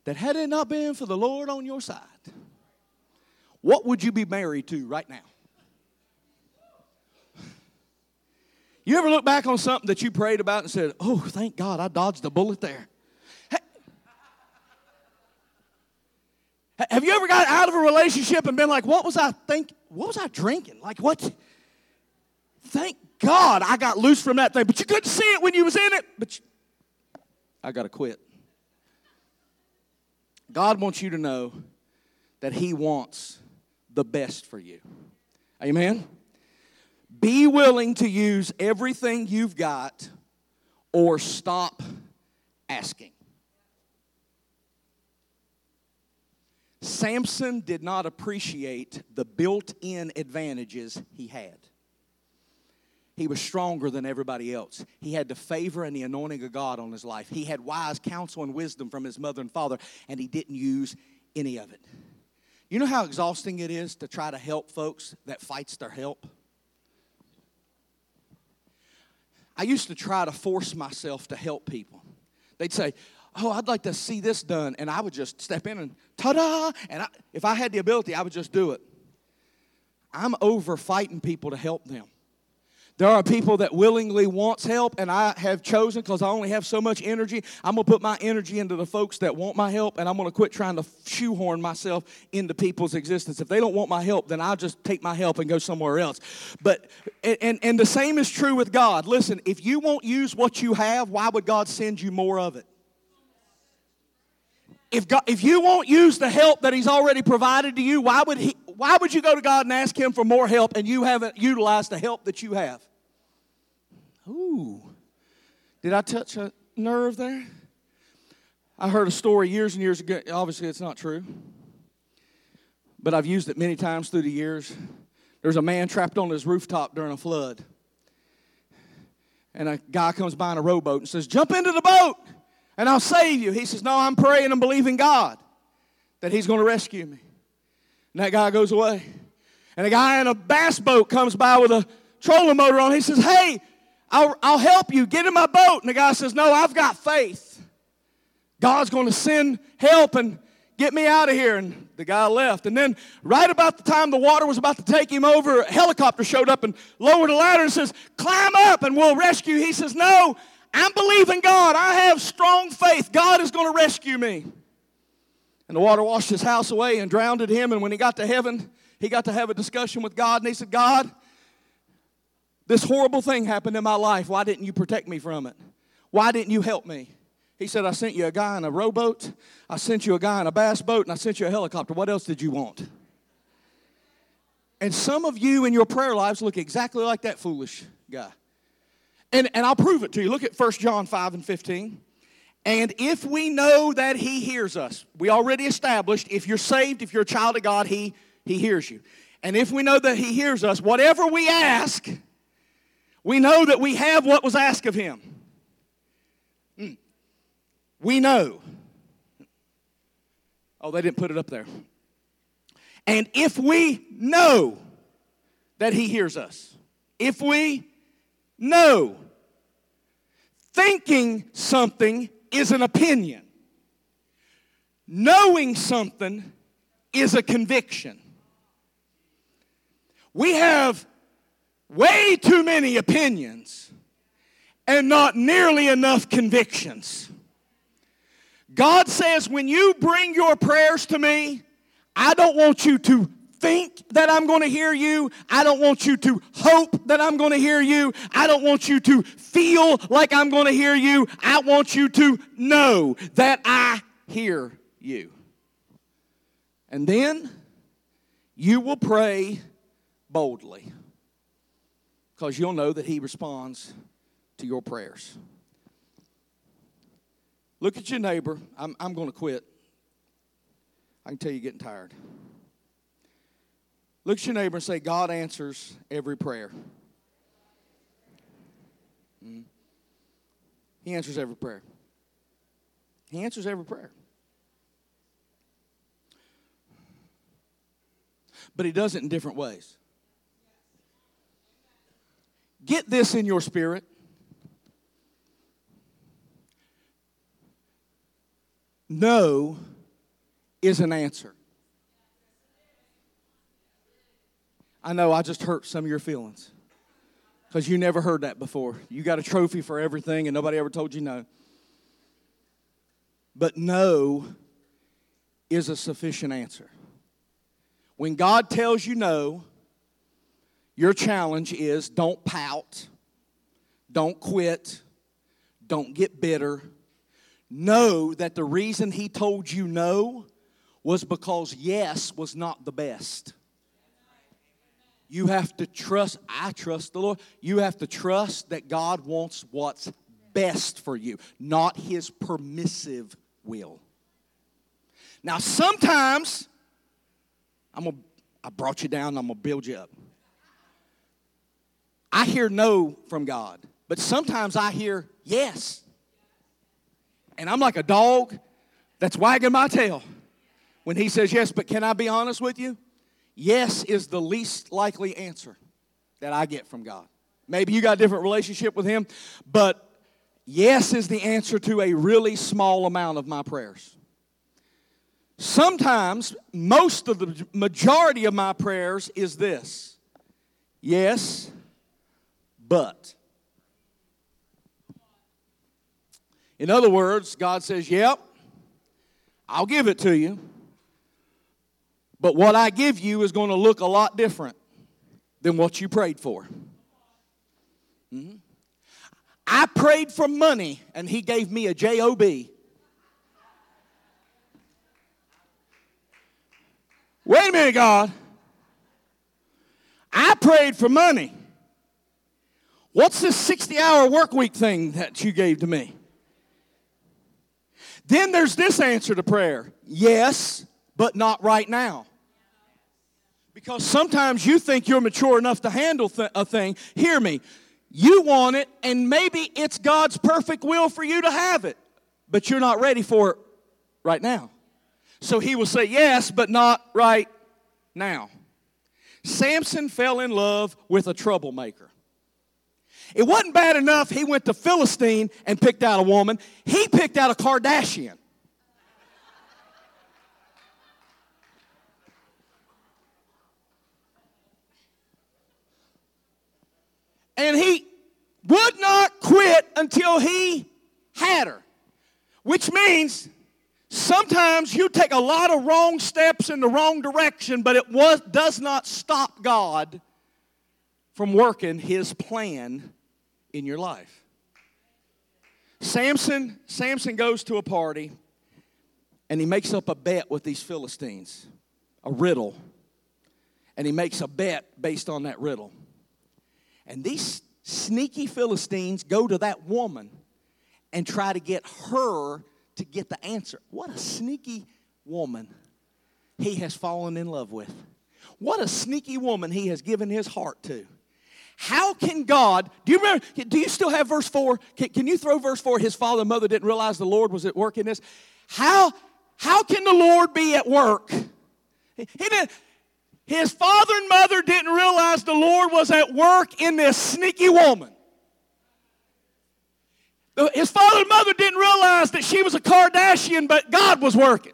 that had it not been for the Lord on your side, what would you be married to right now? You ever look back on something that you prayed about and said, Oh, thank God I dodged a bullet there? Have you ever got out of a relationship and been like, What was I think? What was I drinking? Like, what? Thank God I got loose from that thing. But you couldn't see it when you was in it. But you, I got to quit. God wants you to know that He wants the best for you. Amen? Be willing to use everything you've got or stop asking. Samson did not appreciate the built in advantages he had. He was stronger than everybody else. He had the favor and the anointing of God on his life. He had wise counsel and wisdom from his mother and father, and he didn't use any of it. You know how exhausting it is to try to help folks that fights their help? I used to try to force myself to help people. They'd say, Oh, I'd like to see this done. And I would just step in and ta da! And I, if I had the ability, I would just do it. I'm over fighting people to help them. There are people that willingly wants help, and I have chosen because I only have so much energy. I'm gonna put my energy into the folks that want my help, and I'm gonna quit trying to shoehorn myself into people's existence. If they don't want my help, then I'll just take my help and go somewhere else. But and and the same is true with God. Listen, if you won't use what you have, why would God send you more of it? If, God, if you won't use the help that He's already provided to you, why would, he, why would you go to God and ask Him for more help and you haven't utilized the help that you have? Ooh, did I touch a nerve there? I heard a story years and years ago. Obviously, it's not true, but I've used it many times through the years. There's a man trapped on his rooftop during a flood. And a guy comes by in a rowboat and says, Jump into the boat and I'll save you. He says, No, I'm praying and believing God that He's going to rescue me. And that guy goes away. And a guy in a bass boat comes by with a trolling motor on. He says, Hey, I'll, I'll help you. Get in my boat. And the guy says, No, I've got faith. God's going to send help and get me out of here. And the guy left. And then, right about the time the water was about to take him over, a helicopter showed up and lowered a ladder and says, Climb up and we'll rescue. He says, No, I'm believing God. I have strong faith. God is going to rescue me. And the water washed his house away and drowned him. And when he got to heaven, he got to have a discussion with God. And he said, God, this horrible thing happened in my life. Why didn't you protect me from it? Why didn't you help me? He said, I sent you a guy in a rowboat, I sent you a guy in a bass boat, and I sent you a helicopter. What else did you want? And some of you in your prayer lives look exactly like that foolish guy. And, and I'll prove it to you. Look at 1 John 5 and 15. And if we know that He hears us, we already established if you're saved, if you're a child of God, He, he hears you. And if we know that He hears us, whatever we ask, we know that we have what was asked of Him. Mm. We know. Oh, they didn't put it up there. And if we know that He hears us, if we know Thinking something is an opinion. Knowing something is a conviction. We have way too many opinions and not nearly enough convictions. God says, when you bring your prayers to me, I don't want you to think that I'm going to hear you. I don't want you to hope that I'm going to hear you. I don't want you to feel like I'm going to hear you. I want you to know that I hear you. And then you will pray boldly because you'll know that He responds to your prayers. Look at your neighbor. I'm, I'm going to quit. I can tell you're getting tired. Look at your neighbor and say, God answers every prayer. Mm-hmm. He answers every prayer. He answers every prayer. But He does it in different ways. Get this in your spirit. No is an answer. I know I just hurt some of your feelings because you never heard that before. You got a trophy for everything and nobody ever told you no. But no is a sufficient answer. When God tells you no, your challenge is don't pout, don't quit, don't get bitter. Know that the reason He told you no was because yes was not the best. You have to trust, I trust the Lord. You have to trust that God wants what's best for you, not His permissive will. Now, sometimes, I'm gonna, I brought you down, I'm gonna build you up. I hear no from God, but sometimes I hear yes. And I'm like a dog that's wagging my tail when he says yes, but can I be honest with you? Yes is the least likely answer that I get from God. Maybe you got a different relationship with him, but yes is the answer to a really small amount of my prayers. Sometimes, most of the majority of my prayers is this yes, but. In other words, God says, Yep, I'll give it to you. But what I give you is going to look a lot different than what you prayed for. Mm-hmm. I prayed for money and He gave me a job. Wait a minute, God. I prayed for money. What's this 60 hour work week thing that you gave to me? Then there's this answer to prayer yes, but not right now. Because sometimes you think you're mature enough to handle th- a thing. Hear me. You want it, and maybe it's God's perfect will for you to have it, but you're not ready for it right now. So he will say yes, but not right now. Samson fell in love with a troublemaker. It wasn't bad enough he went to Philistine and picked out a woman, he picked out a Kardashian. And he would not quit until he had her, which means sometimes you take a lot of wrong steps in the wrong direction, but it was, does not stop God from working his plan in your life. Samson, Samson goes to a party and he makes up a bet with these Philistines, a riddle. And he makes a bet based on that riddle. And these sneaky Philistines go to that woman and try to get her to get the answer. What a sneaky woman he has fallen in love with. What a sneaky woman he has given his heart to. How can God, do you remember, do you still have verse 4? Can, can you throw verse 4? His father and mother didn't realize the Lord was at work in this. How, how can the Lord be at work? He didn't, his father and mother didn't realize the Lord was at work in this sneaky woman. His father and mother didn't realize that she was a Kardashian, but God was working.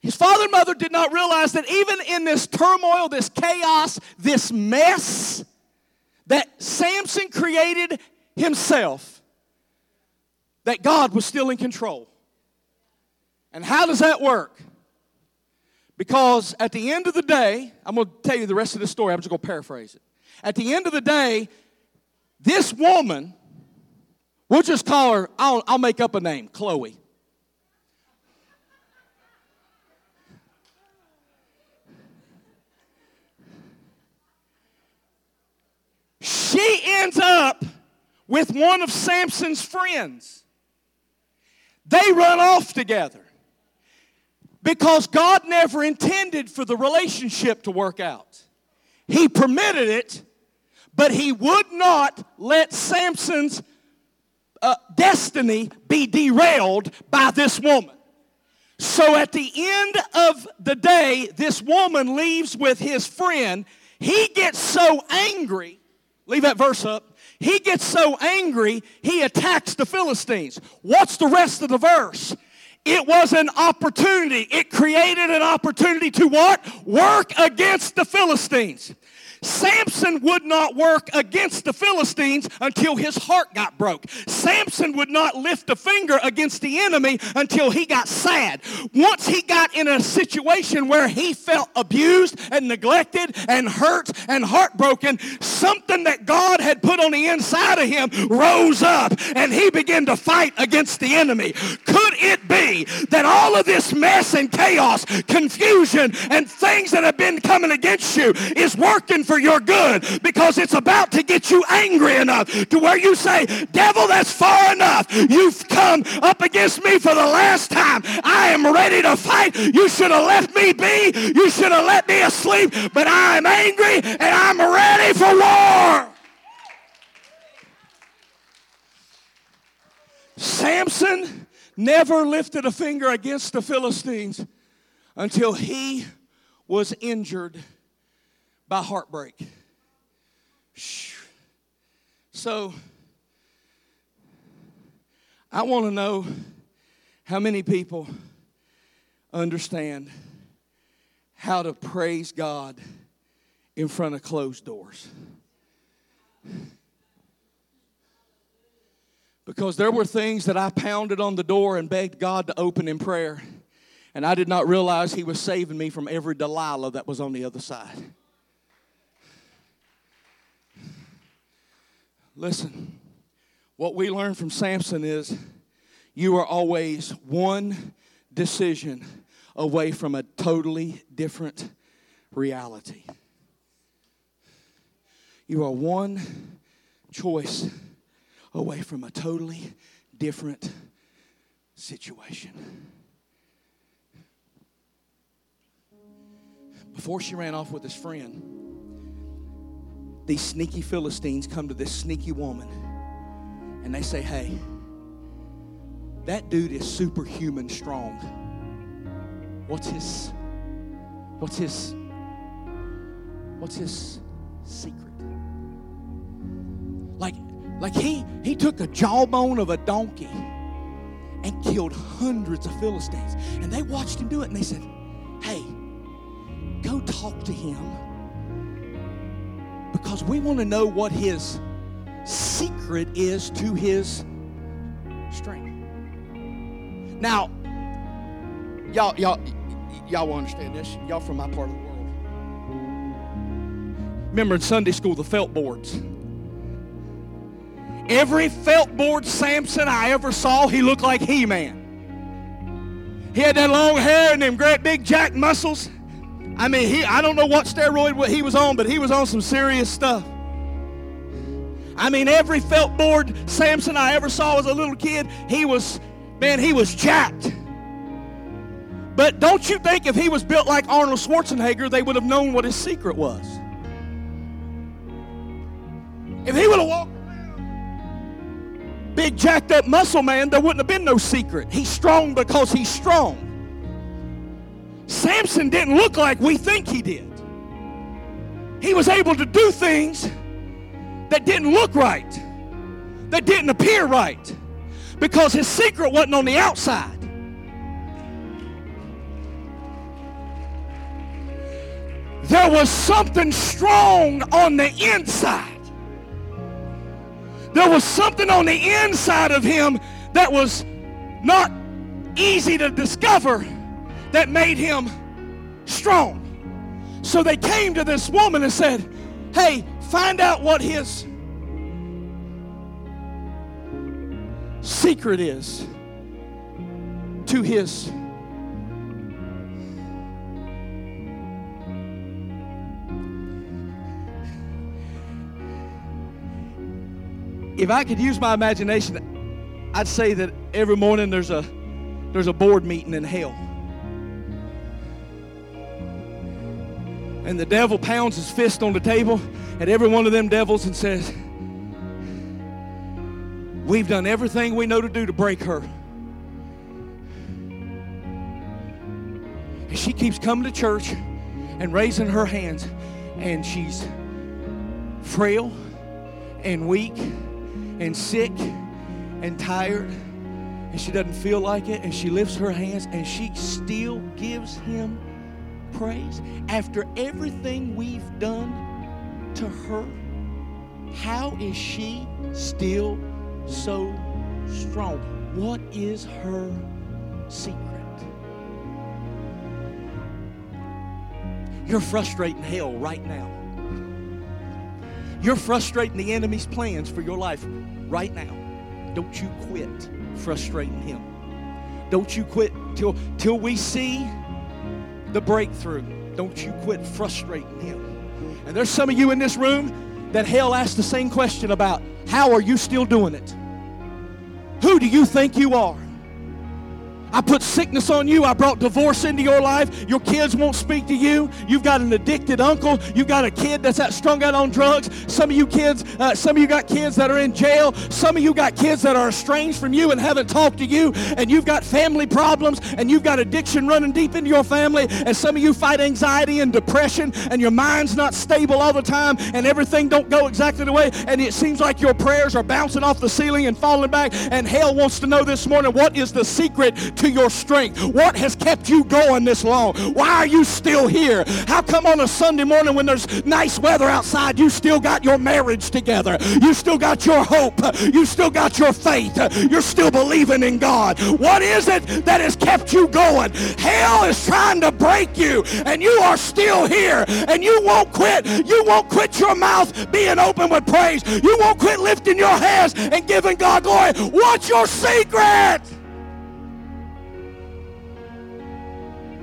His father and mother did not realize that even in this turmoil, this chaos, this mess that Samson created himself, that God was still in control. And how does that work? Because at the end of the day, I'm going to tell you the rest of the story, I'm just going to paraphrase it. At the end of the day, this woman, we'll just call her, I'll, I'll make up a name, Chloe. she ends up with one of Samson's friends. They run off together because God never intended for the relationship to work out. He permitted it, but He would not let Samson's uh, destiny be derailed by this woman. So at the end of the day, this woman leaves with his friend. He gets so angry. Leave that verse up. He gets so angry, he attacks the Philistines. What's the rest of the verse? It was an opportunity. It created an opportunity to what? Work against the Philistines. Samson would not work against the Philistines until his heart got broke. Samson would not lift a finger against the enemy until he got sad. Once he got in a situation where he felt abused and neglected and hurt and heartbroken, something that God had put on the inside of him rose up and he began to fight against the enemy. Could it be that all of this mess and chaos, confusion, and things that have been coming against you is working for your good because it's about to get you angry enough to where you say, Devil, that's far enough. You've come up against me for the last time. I am ready to fight. You should have left me be. You should have let me asleep. But I'm angry and I'm ready for war. Samson never lifted a finger against the Philistines until he was injured by heartbreak. So, I want to know how many people understand how to praise God in front of closed doors. Because there were things that I pounded on the door and begged God to open in prayer, and I did not realize He was saving me from every Delilah that was on the other side. Listen, what we learn from Samson is you are always one decision away from a totally different reality. You are one choice away from a totally different situation. Before she ran off with his friend, these sneaky Philistines come to this sneaky woman and they say, Hey, that dude is superhuman strong. What's his what's his what's his secret? Like he he took a jawbone of a donkey and killed hundreds of Philistines. And they watched him do it and they said, Hey, go talk to him because we want to know what his secret is to his strength. Now, y'all, y'all, y'all will understand this. Y'all from my part of the world. Remember in Sunday school, the felt boards. Every felt board Samson I ever saw, he looked like He-Man. He had that long hair and them great big jack muscles. I mean, he, I don't know what steroid he was on, but he was on some serious stuff. I mean, every felt board Samson I ever saw as a little kid, he was, man, he was jacked. But don't you think if he was built like Arnold Schwarzenegger, they would have known what his secret was? If he would have walked big jacked up muscle man, there wouldn't have been no secret. He's strong because he's strong. Samson didn't look like we think he did. He was able to do things that didn't look right, that didn't appear right, because his secret wasn't on the outside. There was something strong on the inside. There was something on the inside of him that was not easy to discover that made him strong. So they came to this woman and said, Hey, find out what his secret is to his if I could use my imagination, I'd say that every morning there's a there's a board meeting in hell. And the devil pounds his fist on the table at every one of them devils and says, We've done everything we know to do to break her. And she keeps coming to church and raising her hands, and she's frail and weak and sick and tired, and she doesn't feel like it, and she lifts her hands and she still gives him praise after everything we've done to her. How is she still so strong? What is her secret? You're frustrating hell right now. You're frustrating the enemy's plans for your life right now. Don't you quit frustrating him. Don't you quit till till we see the breakthrough. Don't you quit frustrating him. And there's some of you in this room that hell asked the same question about. How are you still doing it? Who do you think you are? I put sickness on you. I brought divorce into your life. Your kids won't speak to you. You've got an addicted uncle. You've got a kid that's out strung out on drugs. Some of you kids, uh, some of you got kids that are in jail. Some of you got kids that are estranged from you and haven't talked to you. And you've got family problems and you've got addiction running deep into your family. And some of you fight anxiety and depression and your mind's not stable all the time and everything don't go exactly the way. And it seems like your prayers are bouncing off the ceiling and falling back. And hell wants to know this morning what is the secret to your strength? What has kept you going this long? Why are you still here? How come on a Sunday morning when there's nice weather outside, you still got your marriage together? You still got your hope. You still got your faith. You're still believing in God. What is it that has kept you going? Hell is trying to break you, and you are still here, and you won't quit. You won't quit your mouth being open with praise. You won't quit lifting your hands and giving God glory. What's your secret?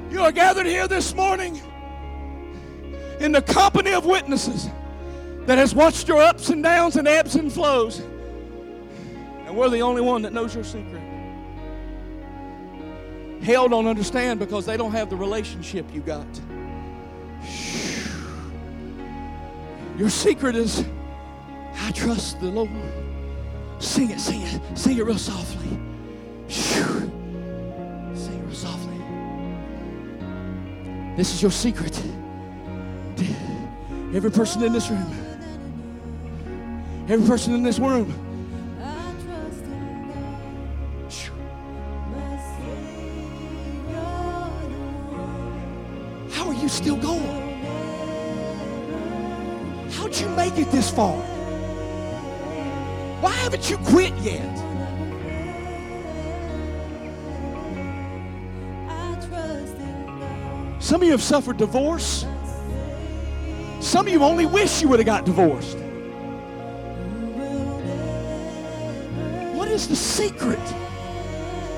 You are gathered here this morning in the company of witnesses that has watched your ups and downs and ebbs and flows. And we're the only one that knows your secret. Hell don't understand because they don't have the relationship you got. Your secret is I trust the Lord. Sing it, sing it, sing it real softly. This is your secret. Every person in this room, every person in this room. How are you still going? How'd you make it this far? Why haven't you quit yet? Some of you have suffered divorce. Some of you only wish you would have got divorced. What is the secret?